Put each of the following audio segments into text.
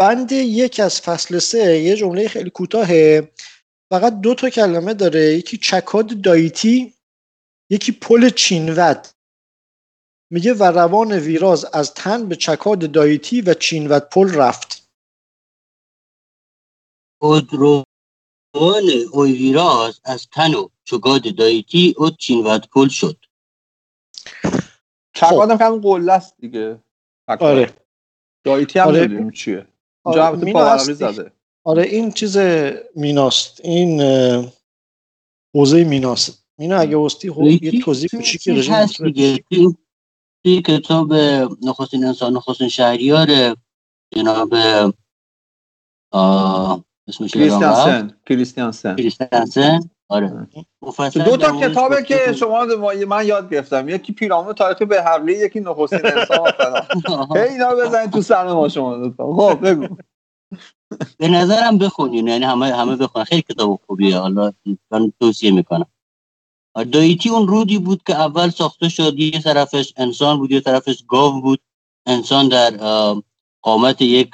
بند یک از فصل سه یه جمله خیلی کوتاهه. فقط دو تا کلمه داره. یکی چکاد دایتی یکی پل چینود. میگه و روان ویراز از تن به چکاد دایتی و چینود پل رفت. خودروان اوی ویراز از تن و چکاد دایتی او چینود پل شد. چکاد هم که همون قله است دیگه. آره. دایتی هم آره. چیه. آره، البته مینا. زده. آره این چیز میناست. این حوزه میناست. مینا اگه وستی یه توضیح این دیگه. توی- کتاب نخستین انسان نخستین شهریار جناب اسمش. کریستیانسن. کریستیانسن. آره. مفصل دو تا کتابه که. شما من یاد گرفتم. یکی پیرامون تاریخی به حقلی یکی نخستین انسان فلان. هی اینا بزنید تو سر ما شما دو تا. خب بگو. به نظرم بخونین. یعنی همه همه بخونن. خیلی کتاب خوبیه. حالا من توصیه می‌کنم. دایتی اون رودی بود که اول ساخته شد. یه طرفش انسان بود یه طرفش گاو بود. انسان در قامت یک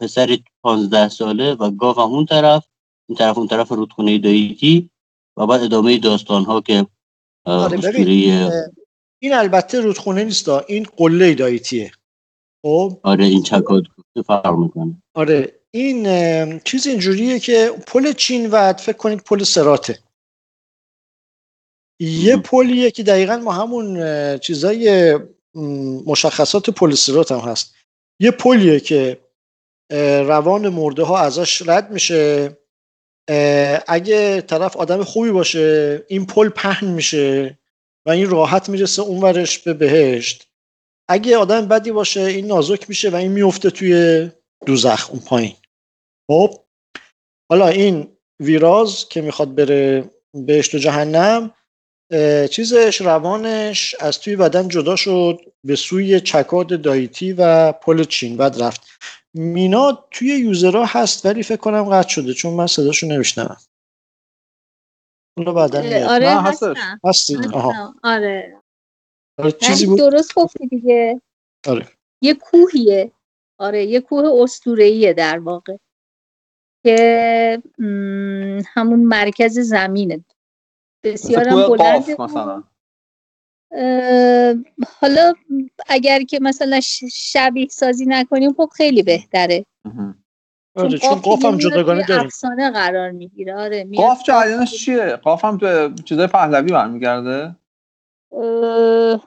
پسر پانزده ساله و گاو هم اون طرف. این طرف اون طرف رودخونه دایتی و بعد ادامه داستان ها که آره، این البته رودخونه نیست این قله دایتیه. خب؟ آره این چکاد فرق می‌کنه. آره این چیز اینجوریه که پل چین ود فکر کنید پل سراته. یه. پلیه که دقیقا ما همون چیزای مشخصات پل سرات هم هست. یه پلیه که روان مرده ها ازش رد میشه. اگه طرف آدم خوبی باشه این پل پهن میشه و این راحت می‌رسه اونورش به بهشت. اگه آدم بدی باشه این نازک میشه و این میفته توی دوزخ اون پایین. خب حالا این ویراز که می‌خواد بره بهشت و جهنم چیزش روانش از توی بدن جدا شد به سوی چکاد دایتی و پل چین. بعد رفت. مینا توی یوزرها هست ولی فکر کنم قطع شده چون من صداشو نمیشنوم. حالا میاد. آره. هستم. هستید آها. آره. آره، چیزی بود؟ درست گفتی دیگه. آره. یه کوهیه. آره یه کوه اسطوره‌ایه در واقع. که همون مرکز زمینه. کوه بلنده مثلا. حالا اگر که مثلا شبیه سازی نکنیم خب خیلی بهتره. آره چون قاف هم جداگانه داریم. افسانه قرار می‌گیره. آره قاف جریانش چیه؟ قاف هم به چیزای پهلوی برمیگرده؟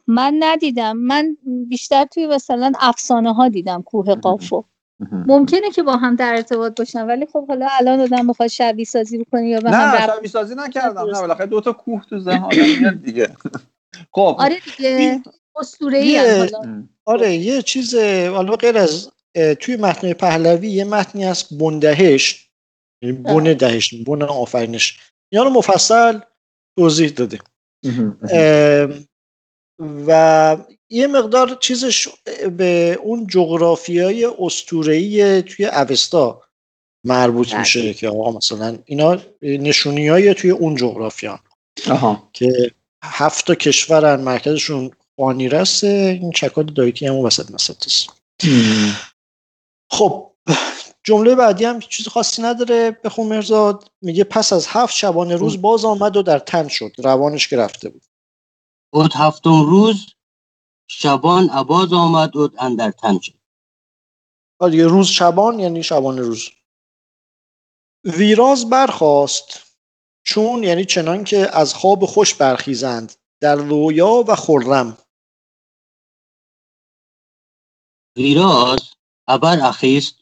من ندیدم. من بیشتر توی مثلا افسانه ها دیدم کوه قافو ممکنه که با هم در ارتباط باشن ولی خب حالا الان آدم بخواد شبیه سازی بکنه یا به هم نه شبیه سازی نکردم. نه. بالاخره دو تا کوه تو ذهن دیگه. خب آره دیگه اسطوره ای یه- آره یه چیز حالا غیر از توی متن پهلوی یه متنی هست بندهش یعنی بن بله. دهش بن آفرینش. اینا رو مفصل توضیح داده و یه مقدار چیزش به اون جغرافیای اسطوره‌ای توی اوستا مربوط بله. میشه که آقا مثلا اینا نشونی های توی اون جغرافیان. آها. که هفت تا کشورن مرکزشون قانیرسه این چکاد دایتی هم وسط مسط است خب جمله بعدی هم چیز خاصی نداره. بخون مرزاد میگه پس از هفت شبانه روز باز آمد و در تن شد. روانش که رفته بود. بود هفتم روز شبان عباز آمد و اندر تن شد. دیگه روز شبان یعنی شبانه روز. ویراز برخاست. چون یعنی چنان که از خواب خوش برخیزند در رویا و خرم. ویراز ابر اخیست.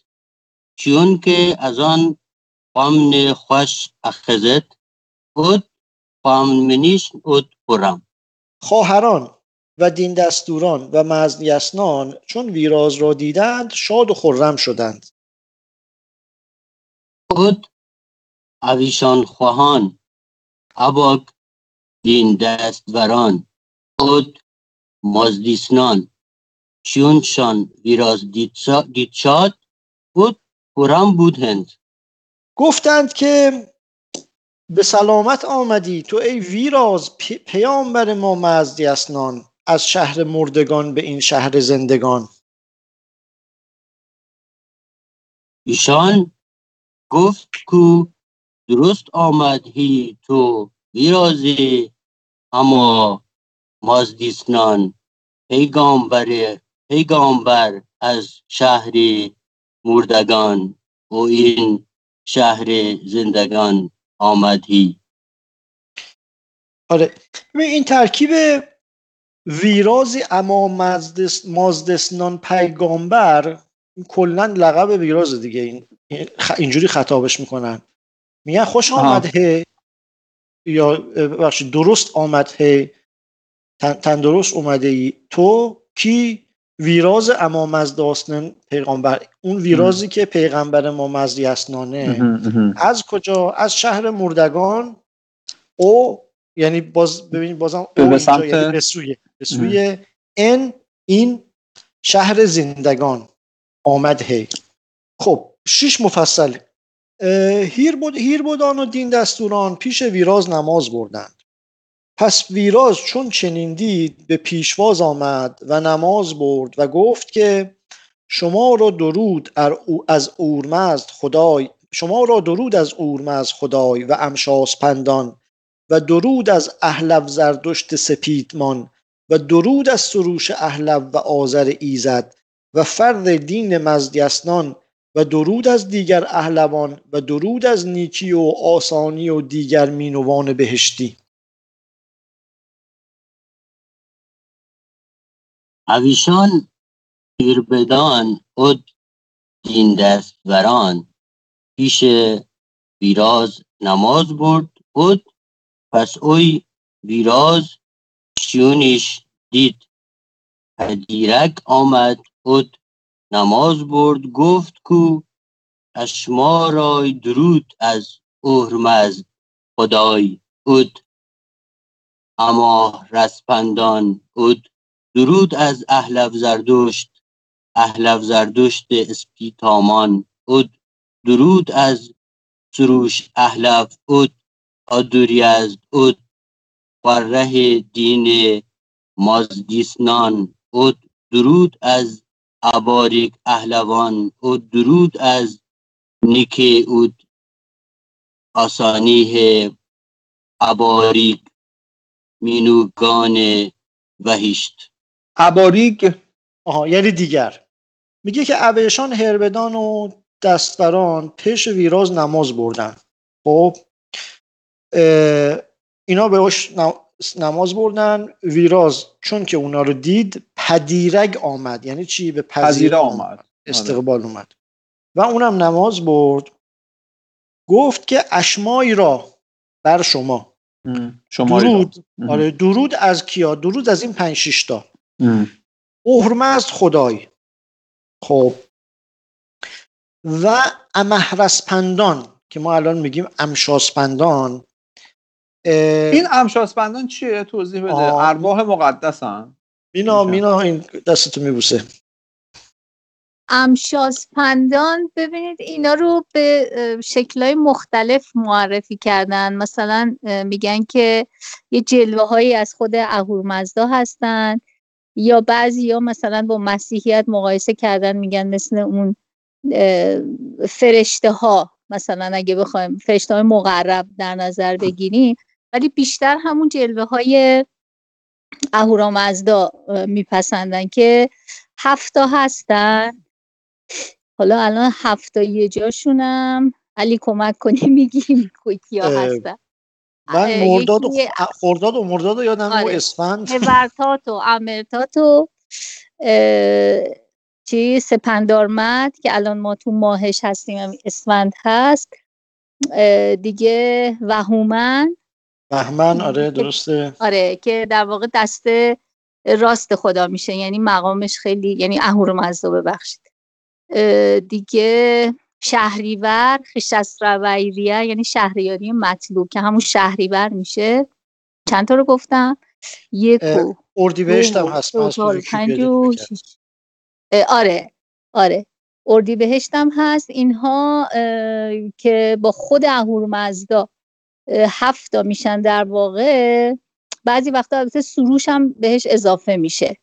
چون که از آن قامن خوش اخزد بود قامنیش بود خورم خواهران و دین دستوران و مزنیسنان چون ویراز را دیدند شاد و خرم شدند. اویشان خواهان اباگ دین دستوران بود مازدیسنان چونشان ویراز دید سا- دید شاد بود خورم بود هند گفتند که به سلامت آمدی تو ای ویراز پی- پیامبر ما مزدی اسنان از شهر مردگان به این شهر زندگان. ایشان گفت کو درست آمد هی تو ویرازی اما مازدیسنان پیگامبر از شهر مردگان و این شهر زندگان آمدی. آره این ترکیب ویرازی اما مازدسنان پیگامبر کلا لقب ویراز دیگه. این اینجوری خطابش می‌کنن. میگن خوش آمد هی یا بخش درست آمد هی تن, درست اومده ای تو کی ویراز اما مزداسنن پیغمبر. اون ویرازی که پیغمبر ما مزدیسنانه از کجا؟ از شهر مردگان. او یعنی باز ببینید بازم به یعنی به سوی به سوی ان این شهر زندگان آمد هی. خب شش مفصل. هیر, بود، هیر بودان و دین دستوران پیش ویراز نماز بردند. پس ویراز چون چنین دید به پیشواز آمد و نماز برد و گفت که شما را درود از اورمزد خدای شما را درود از اورمزد خدای و امشاس پندان و درود از اهلو زردشت سپیدمان و درود از سروش اهلو و آذر ایزد و فرد دین مزدیسنان و درود از دیگر اهلوان و درود از نیکی و آسانی و دیگر مینوان بهشتی. اویشان پیربدان اد دین دستوران پیش ویراز نماز برد اد پس اوی ویراز شیونش دید. پدیرک آمد اد نماز برد گفت کو اشما رای درود از اهرمز خدای اد اما رسپندان اد درود از اهلف زردشت اهلف زردشت اسپیتامان اد درود از سروش اهلف اد آدوریزد اد فره دین مازگیسنان اد درود از اباریک اهلوان و درود از نیک اود آسانیه اباریک مینوگان وحیشت اباریک آها یعنی دیگر. میگه که اویشان هربدان و دستوران پیش ویراز نماز بردن. خب اینا به نماز بردن. ویراز چون که اونا رو دید پدیرگ آمد. یعنی چی؟ به پذیر آمد. استقبال اومد. و اونم نماز برد. گفت که اشمایی را بر شما. درود. آره درود از کیا؟ درود از این پنج شیشتا از خدای. خب. و امهرسپندان که ما الان میگیم امشاسپندان این امشاسپندان چیه؟ توضیح بده. ارواح مقدسن. مینا مینا. این دستتو میبوسه. امشاسپندان ببینید اینا رو به شکلهای مختلف معرفی کردن. مثلا میگن که یه جلوه هایی از خود اهورمزدا هستن یا بعضی یا مثلا با مسیحیت مقایسه کردن میگن مثل اون فرشته ها مثلا اگه بخوایم فرشته های مقرب در نظر بگیریم. ولی بیشتر همون جلوه های اهورامزدا میپسندن که هفتا هستن. حالا الان هفتا یه جاشونم. علی کمک کنی میگیم کیا هستن. من مرداد و خورداد و مرداد و یادم آره. و اسفند. ورتات و امرتات و چی سپندارمت که الان ما تو ماهش هستیم اسفند هست. دیگه وهومن. بهمن آره درسته. آره که در واقع دست راست خدا میشه. یعنی مقامش خیلی یعنی اهورامزدا ببخشید. دیگه شهریور خشسترویریه یعنی شهریاری مطلوب که همون شهریور میشه. چند تا رو گفتم؟ یک اردیبهشت هم هست آره آره. اردیبهشت هم هست. اینها که با خود اهورامزدا هفتا میشن در واقع بعضی وقتا البته سروش هم بهش اضافه میشه.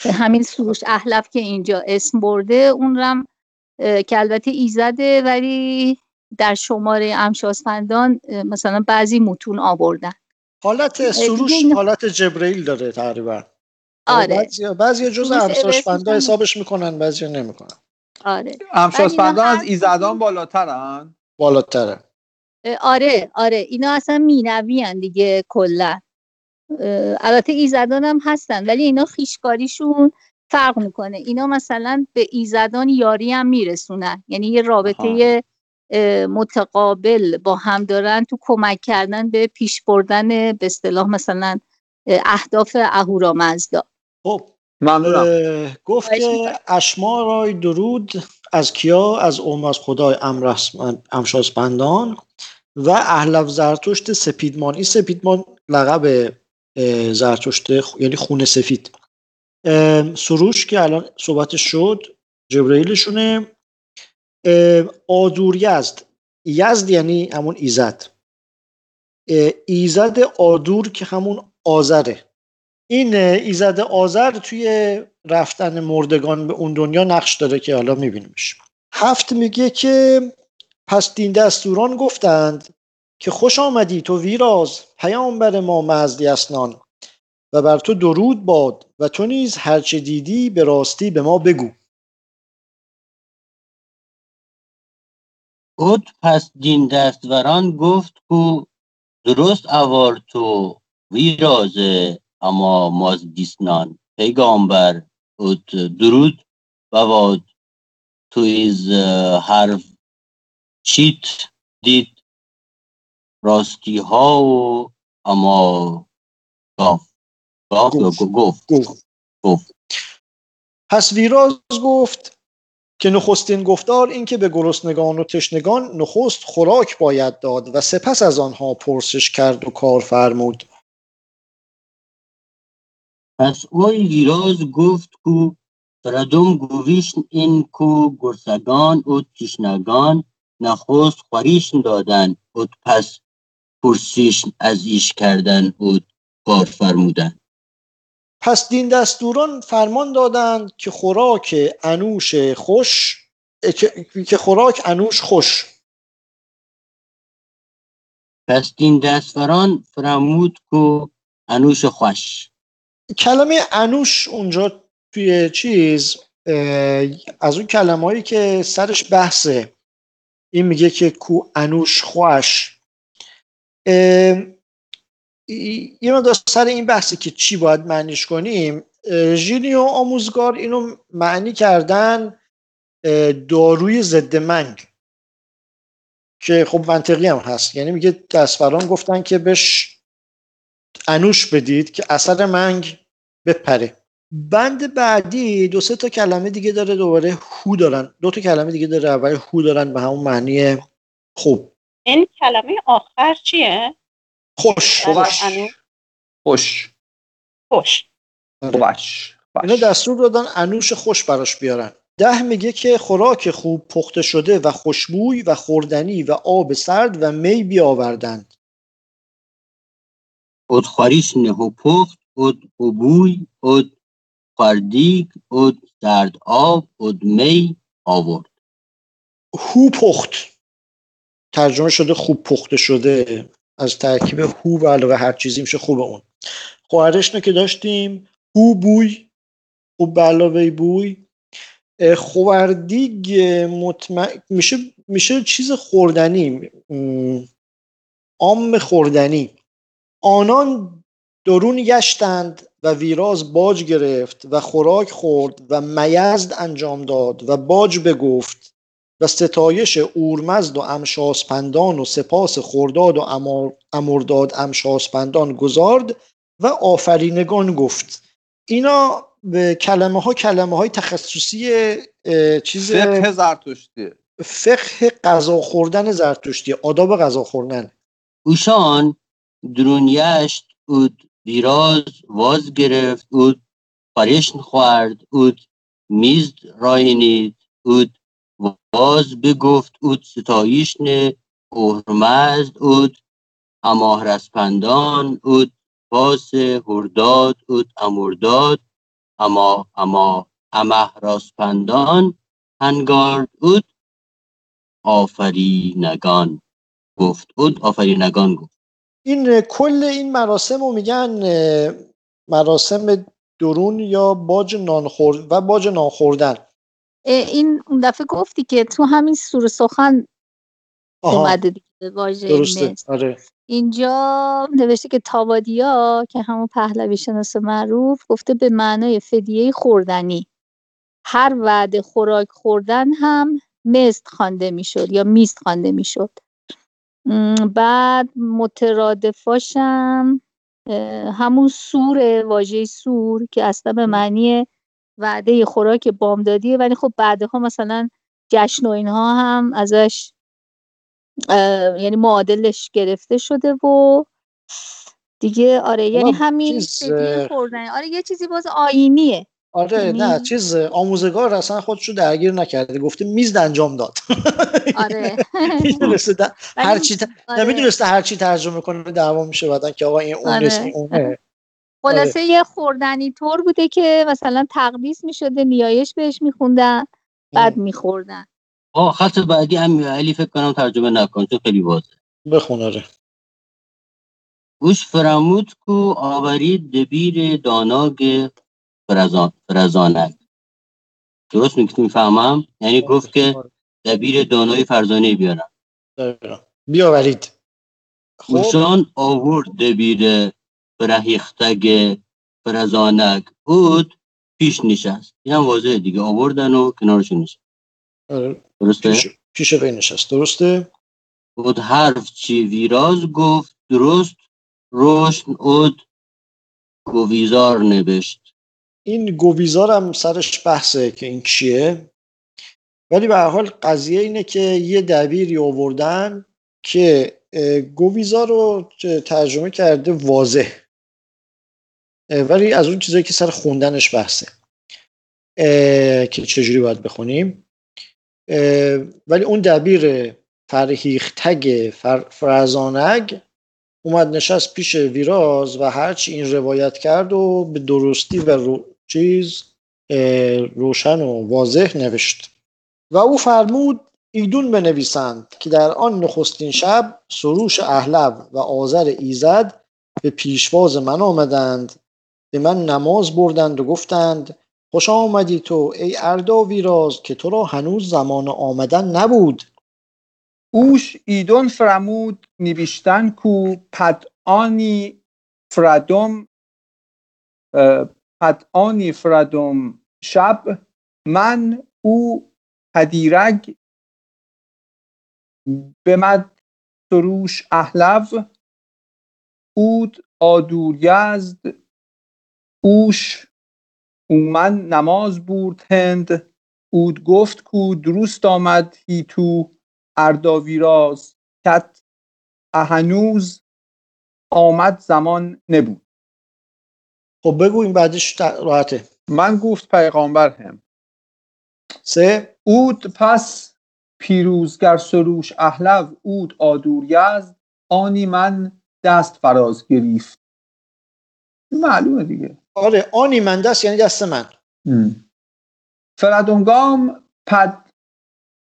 همین سروش احلف که اینجا اسم برده اون رم که البته ایزده ولی در شماره امشاسپندان مثلا بعضی متون آوردن. حالت سروش حالت جبرئیل داره تقریبا. آره. بعضی بعضی جز امشاسپندا حسابش می‌کنن بعضی نمی‌کنن. آره. امشاسپندا از ایزدان بالاترن؟ بالاتره. آره آره اینا اصلا مینوی دیگه کلا. البته ایزدان هم هستن ولی اینا خیشکاریشون فرق می‌کنه. اینا مثلا به ایزدان یاری هم میرسونن. یعنی یه رابطه متقابل با هم دارن تو کمک کردن به پیش بردن به اصطلاح مثلا اهداف اهورامزدا. خب ممنونم. گفت که اشما رای درود از کیا؟ از اوم از خدای امشاسپندان. و اهلف زرتشت سپیدمان. این سپیدمان لقب زرتشت یعنی خون سفید. سروش که الان صحبتش شد جبرئیلشونه. آدور یزد. یزد یعنی همون ایزد. ایزد آدور که همون آذره. این ایزد آذر توی رفتن مردگان به اون دنیا نقش داره که حالا میبینیمش. هفت میگه که پس دین دستوران گفتند که خوش آمدی تو ویراز پیامبر ما مزدی اسنان و بر تو درود باد و تو نیز هرچه دیدی به راستی به ما بگو. اوت پس دین دستوران گفت کو درست اوار تو ویراز اما ماز دیسنان پیغامبر اوت درود بواد تو از حرف چیت دید راستی ها و اما گفت. گفت. گفت. گفت. پس ویراز گفت که نخستین گفتار این که به گرسنگان و تشنگان نخست خوراک باید داد و سپس از آنها پرسش کرد و کار فرمود. پس اوی ویراز گفت کو فردم گویشن این کو گرسگان و تشنگان نخست خوریشن دادن و پس پرسیش از ایش کردن و کار فرمودن. پس دین دستوران فرمان دادند که خوراک انوش خوش که خوراک انوش خوش. پس دین دستوران فرمود که انوش خوش. کلمه انوش اونجا توی چیز از اون کلمه هایی که سرش بحثه. این میگه که کو انوش خوش یه مقدار سر این بحثی که چی باید معنیش کنیم. ژینی و آموزگار اینو معنی کردن داروی ضد منگ که خب منطقی هم هست. یعنی میگه دستوران گفتن که بهش انوش بدید که اثر منگ بپره. بند بعدی دو سه تا کلمه دیگه داره دوباره هو دارن. دو تا کلمه دیگه داره اول هو دارن به همون معنی خوب. این کلمه آخر چیه؟ خوش. خوش. خوش. خوش. خوش. اینا دستور دادن انوش خوش براش بیارن. ده میگه که خوراک خوب پخته شده و خوشبوی و خوردنی و آب سرد و می بیاوردند اد خواریش نهو پخت اد بوی اد خردیک اد سرد آب اد می آورد. هو پخت. ترجمه شده خوب پخته شده. از ترکیب هو و علاوه هر چیزی میشه خوب اون. خواهرش که داشتیم هو بوی خوب به علاوه بوی. خوردیگ مطمئن میشه میشه چیز خوردنی عام خوردنی. آنان درون گشتند و ویراز باج گرفت و خوراک خورد و می‌زد انجام داد و باج بگفت و ستایش اورمزد و امشاسپندان و سپاس خورداد و امرداد امشاسپندان گذارد و آفرینگان گفت. اینا به کلمه ها کلمه های تخصصی چیز فقه زرتشتی. فقه غذا خوردن زرتشتی آداب غذا خوردن. اوشان درونیشت اود ویراز واز گرفت اود پریشن خورد اود میز راینید اود باز بگفت اود ستایشن اورمزد اود اماه رسپندان اود پاس هرداد اود امرداد اما اما امه راسپندان هنگارد اود آفرینگان گفت اود آفرینگان گفت. این کل این مراسم رو میگن مراسم درون یا باج نان خورد و باج نان خوردن این اون دفعه گفتی که تو همین سور سخن اومده دیگه واژه آره. اینجا نوشته که تابادیا که همون پهلوی شناس معروف گفته به معنای فدیه خوردنی. هر وعده خوراک خوردن هم مست خوانده می‌شد یا میست خوانده می‌شد. بعد مترادفاشم همون سور واژه سور که اصلا به معنی وعده خوراک بامدادیه. ولی خب بعدها مثلا جشن و اینها هم ازش یعنی معادلش گرفته شده و دیگه آره یعنی همین خوردن آره یه چیزی باز آینیه. آره یعنی نه چیز آموزگار اصلا خودشو درگیر نکرده. گفته میز انجام داد. آره. می‌دونسته هر چی آره. نمی‌دونسته هر چی ترجمه کنه دعوا میشه بعدن که آقا این اون آره. اونه خلاصه آره. یه خوردنی طور بوده که مثلا تقدیس می‌شده نیایش بهش میخوندن بعد میخوردن. آه خط بعدی هم علی فکر کنم ترجمه نکن چون خیلی واضح بخون آره. گوش فرمود کو آورید دبیر داناگ فرزان فرزانک. درست می‌فهمم یعنی گفت که دبیر دانای فرزانه بیارم. بیاورید. خوشان آورد دبیر فرهیختگ فرزانک. بود. پیش نشست. این هم واضحه دیگه. آوردن و کنارشون نشست. آره. درسته؟ پیش, وی نشست. درسته؟ بود حرف چی؟ ویراز گفت درست. روشن اود گویزار نوشت. این گویزار سرش بحثه که این چیه ولی به حال قضیه اینه که یه دبیری آوردن که گویزار رو ترجمه کرده واضح. ولی از اون چیزایی که سر خوندنش بحثه. که چجوری باید بخونیم. ولی اون دبیر فرهیختگ فر فرزانگ اومد نشست پیش ویراز و هرچی این روایت کرد و به درستی و چیز روشن و واضح نوشت. و او فرمود ایدون بنویسند که در آن نخستین شب سروش اهلب و آذر ایزد به پیشواز من آمدند. به من نماز بردند و گفتند خوش آمدی تو ای اردا ویراز که تو را هنوز زمان آمدن نبود. اوش ایدون فرمود نوشتن کو پد آنی فردم آنی فردم شب من او هدیرگ به مد سروش احلو اود آدور یزد اوش اومن نماز بود هند اود گفت کو درست آمد هی تو ارداویراز کت اهنوز آمد زمان نبود. خب بگو این بعدش راحته. من گفت پیغامبر هم. سه اود پس پیروزگر سروش احلو اود آدور یزد آنی من دست فراز گرفت معلومه دیگه. آره آنی من دست یعنی دست من. فردونگام پد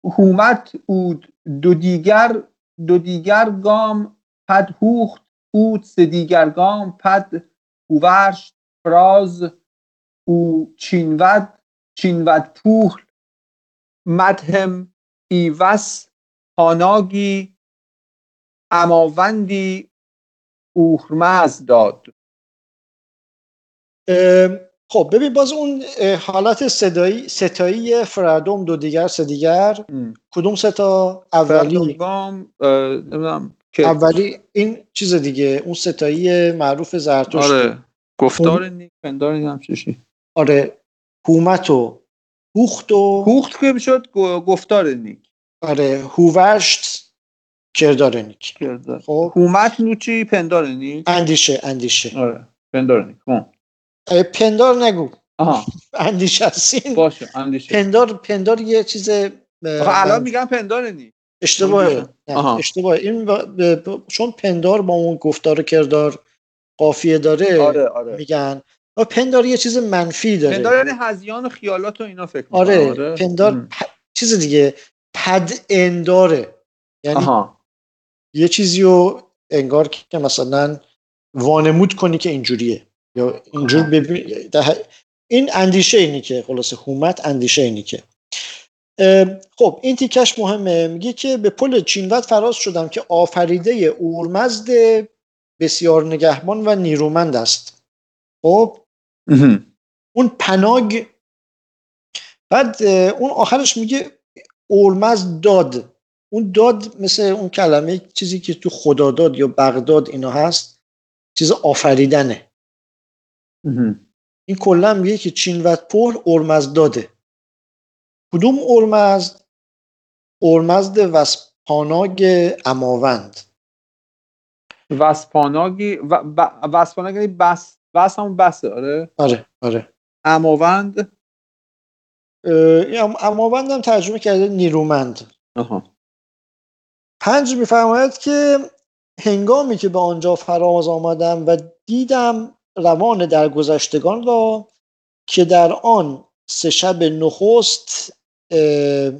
هومت اود دو دیگر دو دیگر گام پد هوخت اود سه دیگر گام پد هوورشت فراز او چینود چینود پوخل مدهم ایوس هاناگی اماوندی اوخرمز داد. خب ببین باز اون حالت صدایی ستایی فردوم دو دیگر سه دیگر کدوم ستا اولی. اولی این چیز دیگه اون ستایی معروف زرتشت. آره. گفتار اون... نیک پندار هم چشی آره هومت و هوخت و هوخت که شد گفتار نیک. آره هوورشت کردار نیک. کردار. خب. نوچی پندار نیک. اندیشه اندیشه. آره پندار نیک. پندار نگو. آها. اندیشه هستین باشه اندیشه. پندار پندار یه چیز الان میگم پندار نی اشتباهه. اشتباه این ب... چون پندار با اون گفتار کردار قافیه داره آره آره. میگن. پندار یه چیز منفی داره. پندار یعنی هزیان و خیالات و اینا فکر آره, آره. پندار پ... چیز دیگه پد انداره. یعنی آها. یه چیزی رو انگار که مثلا وانمود کنی که اینجوریه. یا اینجور ببین ده- این اندیشه اینی که خلاصه حومت اندیشه اینی که. خب این تیکش مهمه. میگه که به پل چینوت فراز شدم که آفریده اورمزد بسیار نگهبان و نیرومند است. خب. اون پناگ بعد اون آخرش میگه اورمزد داد. اون داد مثل اون کلمه چیزی که تو خداداد یا بغداد اینا هست چیز آفریدنه. این کلا میگه که چینوت پل اورمزد داده. کدوم اورمزد اورمزد وسپاناگ اماوند. وسپاناگی و ب- وسپاناگ یعنی بس بس همون بسه آره؟ آره آره. اماوند؟ اماوند هم ترجمه کرده نیرومند. آها. پنج میفرماید که هنگامی که به آنجا فراز آمدم و دیدم روان درگذشتگان را که در آن سه شب نخست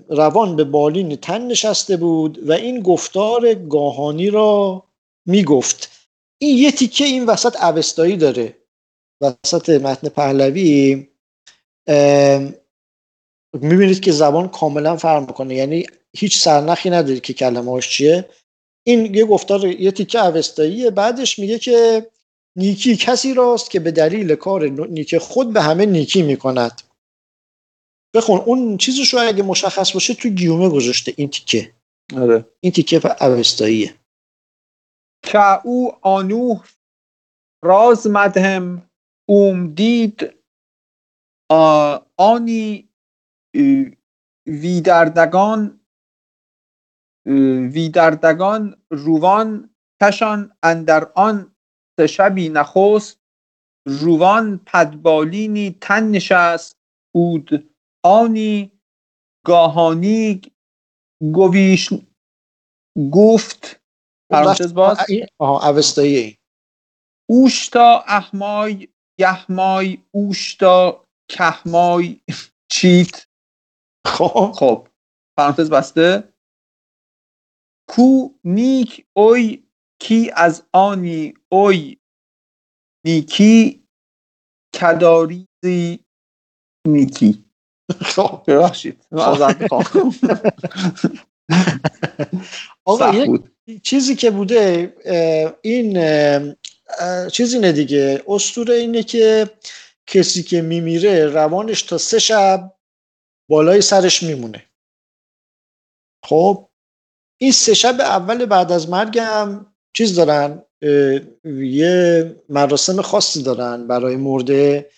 روان به بالین تن نشسته بود و این گفتار گاهانی را می‌گفت این یه تیکه این وسط اوستایی داره. وسط متن پهلوی می‌بینید که زبان کاملا فرق می‌کنه. یعنی هیچ سرنخی نداره که کلمه چیه. این یه گفتار یه تیکه اوستاییه. بعدش میگه که نیکی کسی راست که به دلیل کار نیک خود به همه نیکی می‌کند. بخون اون چیزش رو اگه مشخص باشه تو گیومه گذاشته این تیکه. آره. این تیکه اوستاییه. او آنوه راز مدهم اوم دید آنی ویدردگان ویدردگان روان کشان اندر آن شبی نخست. روان پدبالینی تن نشست بود آنی گاهانی گویش گفت پرانتز باز؟ آها اوستاییه این اوشتا احمای یحمای اوشتا کهمای چیت. خب. خب پرانتز بسته. کو نیک اوی کی از آنی اوی نیکی کداریزی نیکی. خب. ببخشید آقا یک چیزی که بوده این اه، اه، چیز اینه دیگه اسطوره اینه که کسی که میمیره روانش تا سه شب بالای سرش میمونه. خب این سه شب اول بعد از مرگم چیز دارن یه مراسم خاصی دارن برای مرده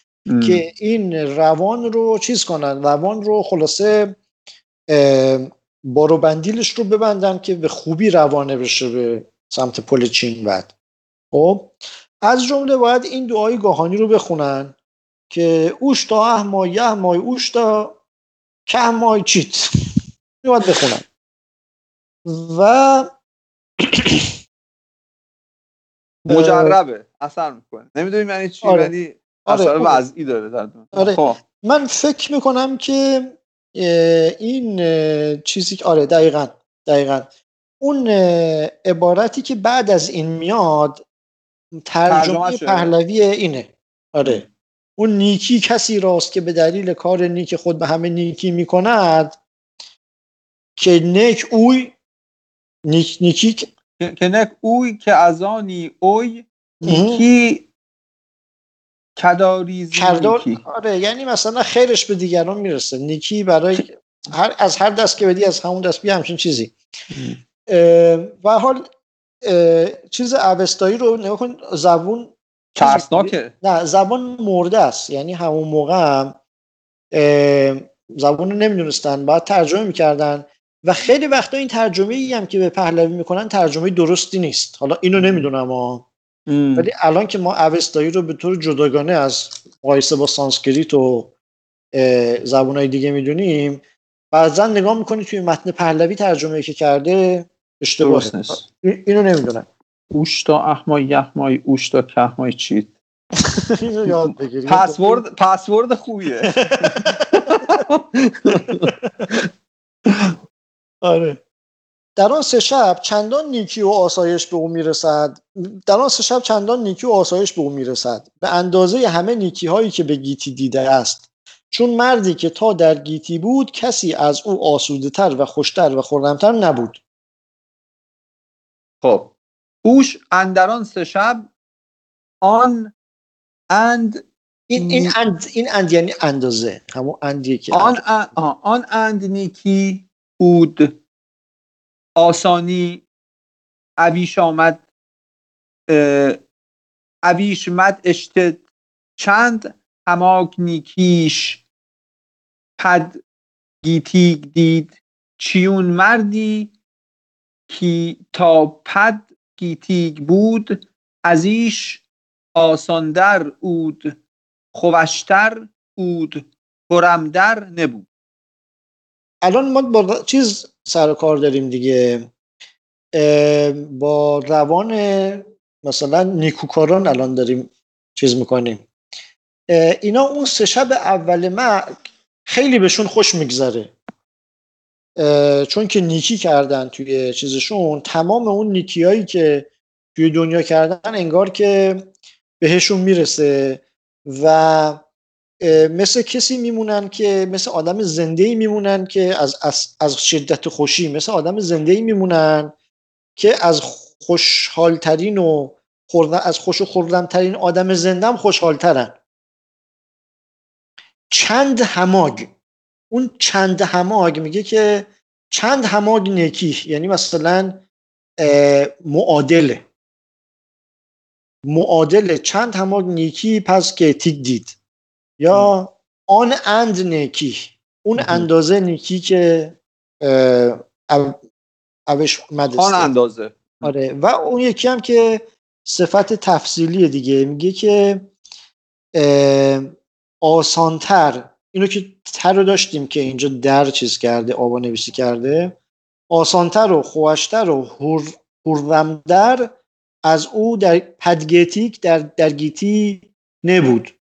که این روان رو چیز کنن روان رو خلاصه اه، بار و بندیلش رو ببندن که به خوبی روانه بشه به سمت پل چین بعد خب از جمله باید این دعای گاهانی رو بخونن که اوش تا احمای یحمای اوش تا کهمای چیت باید بخونن و مجربه اثر می‌کنه نمی‌دونیم یعنی چی آره. ولی آره، اثر خوبه. وضعی داره در. آره. خب من فکر می‌کنم که این چیزی که آره دقیقا دقیقا. اون عبارتی که بعد از این میاد ترجمه. پهلوی اینه. آره. اون نیکی کسی راست که به دلیل کار نیک خود به همه نیکی می‌کند که نیک اوی نیک نیکی که که نک اوی که از آنی اوی نیکی کداریزی کردار آره یعنی مثلا خیرش به دیگران می‌رسه. نیکی برای هر از هر دست که بدی از همون دست بیا همچین چیزی. اه، و حال اه، چیز اوستایی رو نگاه کن زبون ترسناکه. نه زبان مرده است. یعنی همون موقع هم اه، زبان رو نمی‌دونستن باید ترجمه می‌کردن و خیلی وقتا این ترجمه ای هم که به پهلوی می‌کنن ترجمه درستی نیست. حالا اینو نمی‌دونم ها. ولی الان که ما اوستایی رو به طور جداگانه از مقایسه با سانسکریت و زبانهای دیگه می‌دونیم بعضا نگاه می‌کنی توی متن پهلوی ترجمه که کرده این- اینو نمی‌دونم. اوشتا احمای یحمای اوشتا کهمای چیت. پسورد پسورد خوبیه. آره. در آن سه شب چندان نیکی و آسایش به او می‌رسد. در آن سه شب چندان نیکی و آسایش به او می‌رسد. به اندازه همه نیکی هایی که به گیتی دیده است. چون مردی که تا در گیتی بود کسی از او آسوده تر و خوشتر و خورمتر نبود. خب. هوش اندران سه شب آن اند این این اند این اند یعنی اندازه. همون اندیه که آن اند, آن اند نیکی بود. آسانی اویش آمد اویش مد اشت چند؟ هماک نیکیش پد گیتیگ دید. چیون مردی کی تا پد گیتیگ بود؟ ازیش آساندر اود خوشتر اود برمدر نبود. الان ما با چیز سر کار داریم دیگه. با روان مثلا نیکوکاران الان داریم چیز می‌کنیم. اینا اون سه شب اول مرگ خیلی بهشون خوش میگذره. چون که نیکی کردن توی چیزشون. تمام اون نیکی هایی که توی دنیا کردن انگار که بهشون می‌رسه و مثل کسی میمونن که مثل آدم زنده ای میمونن که از, از, از شدت خوشی مثل آدم زنده ای میمونن که از خوشحالترین و از خوش و خوردمترین آدم زندم خوشحالترن. چند هماگ. اون چند هماگ میگه که چند هماگ نیکی یعنی مثلا معادله معادله چند هماگ نیکی پس که تیک دید. یا آن اند نیکی. اون اندازه نیکی که اوش مدسته آن اندازه. آره. و اون یکی هم که صفت تفصیلی دیگه. میگه که آسانتر. اینو که تر رو داشتیم که اینجا در چیز کرده آبا نویسی کرده. آسانتر و خوشتر و هرمدر از او در پدگیتیک در, در گیتی نبود.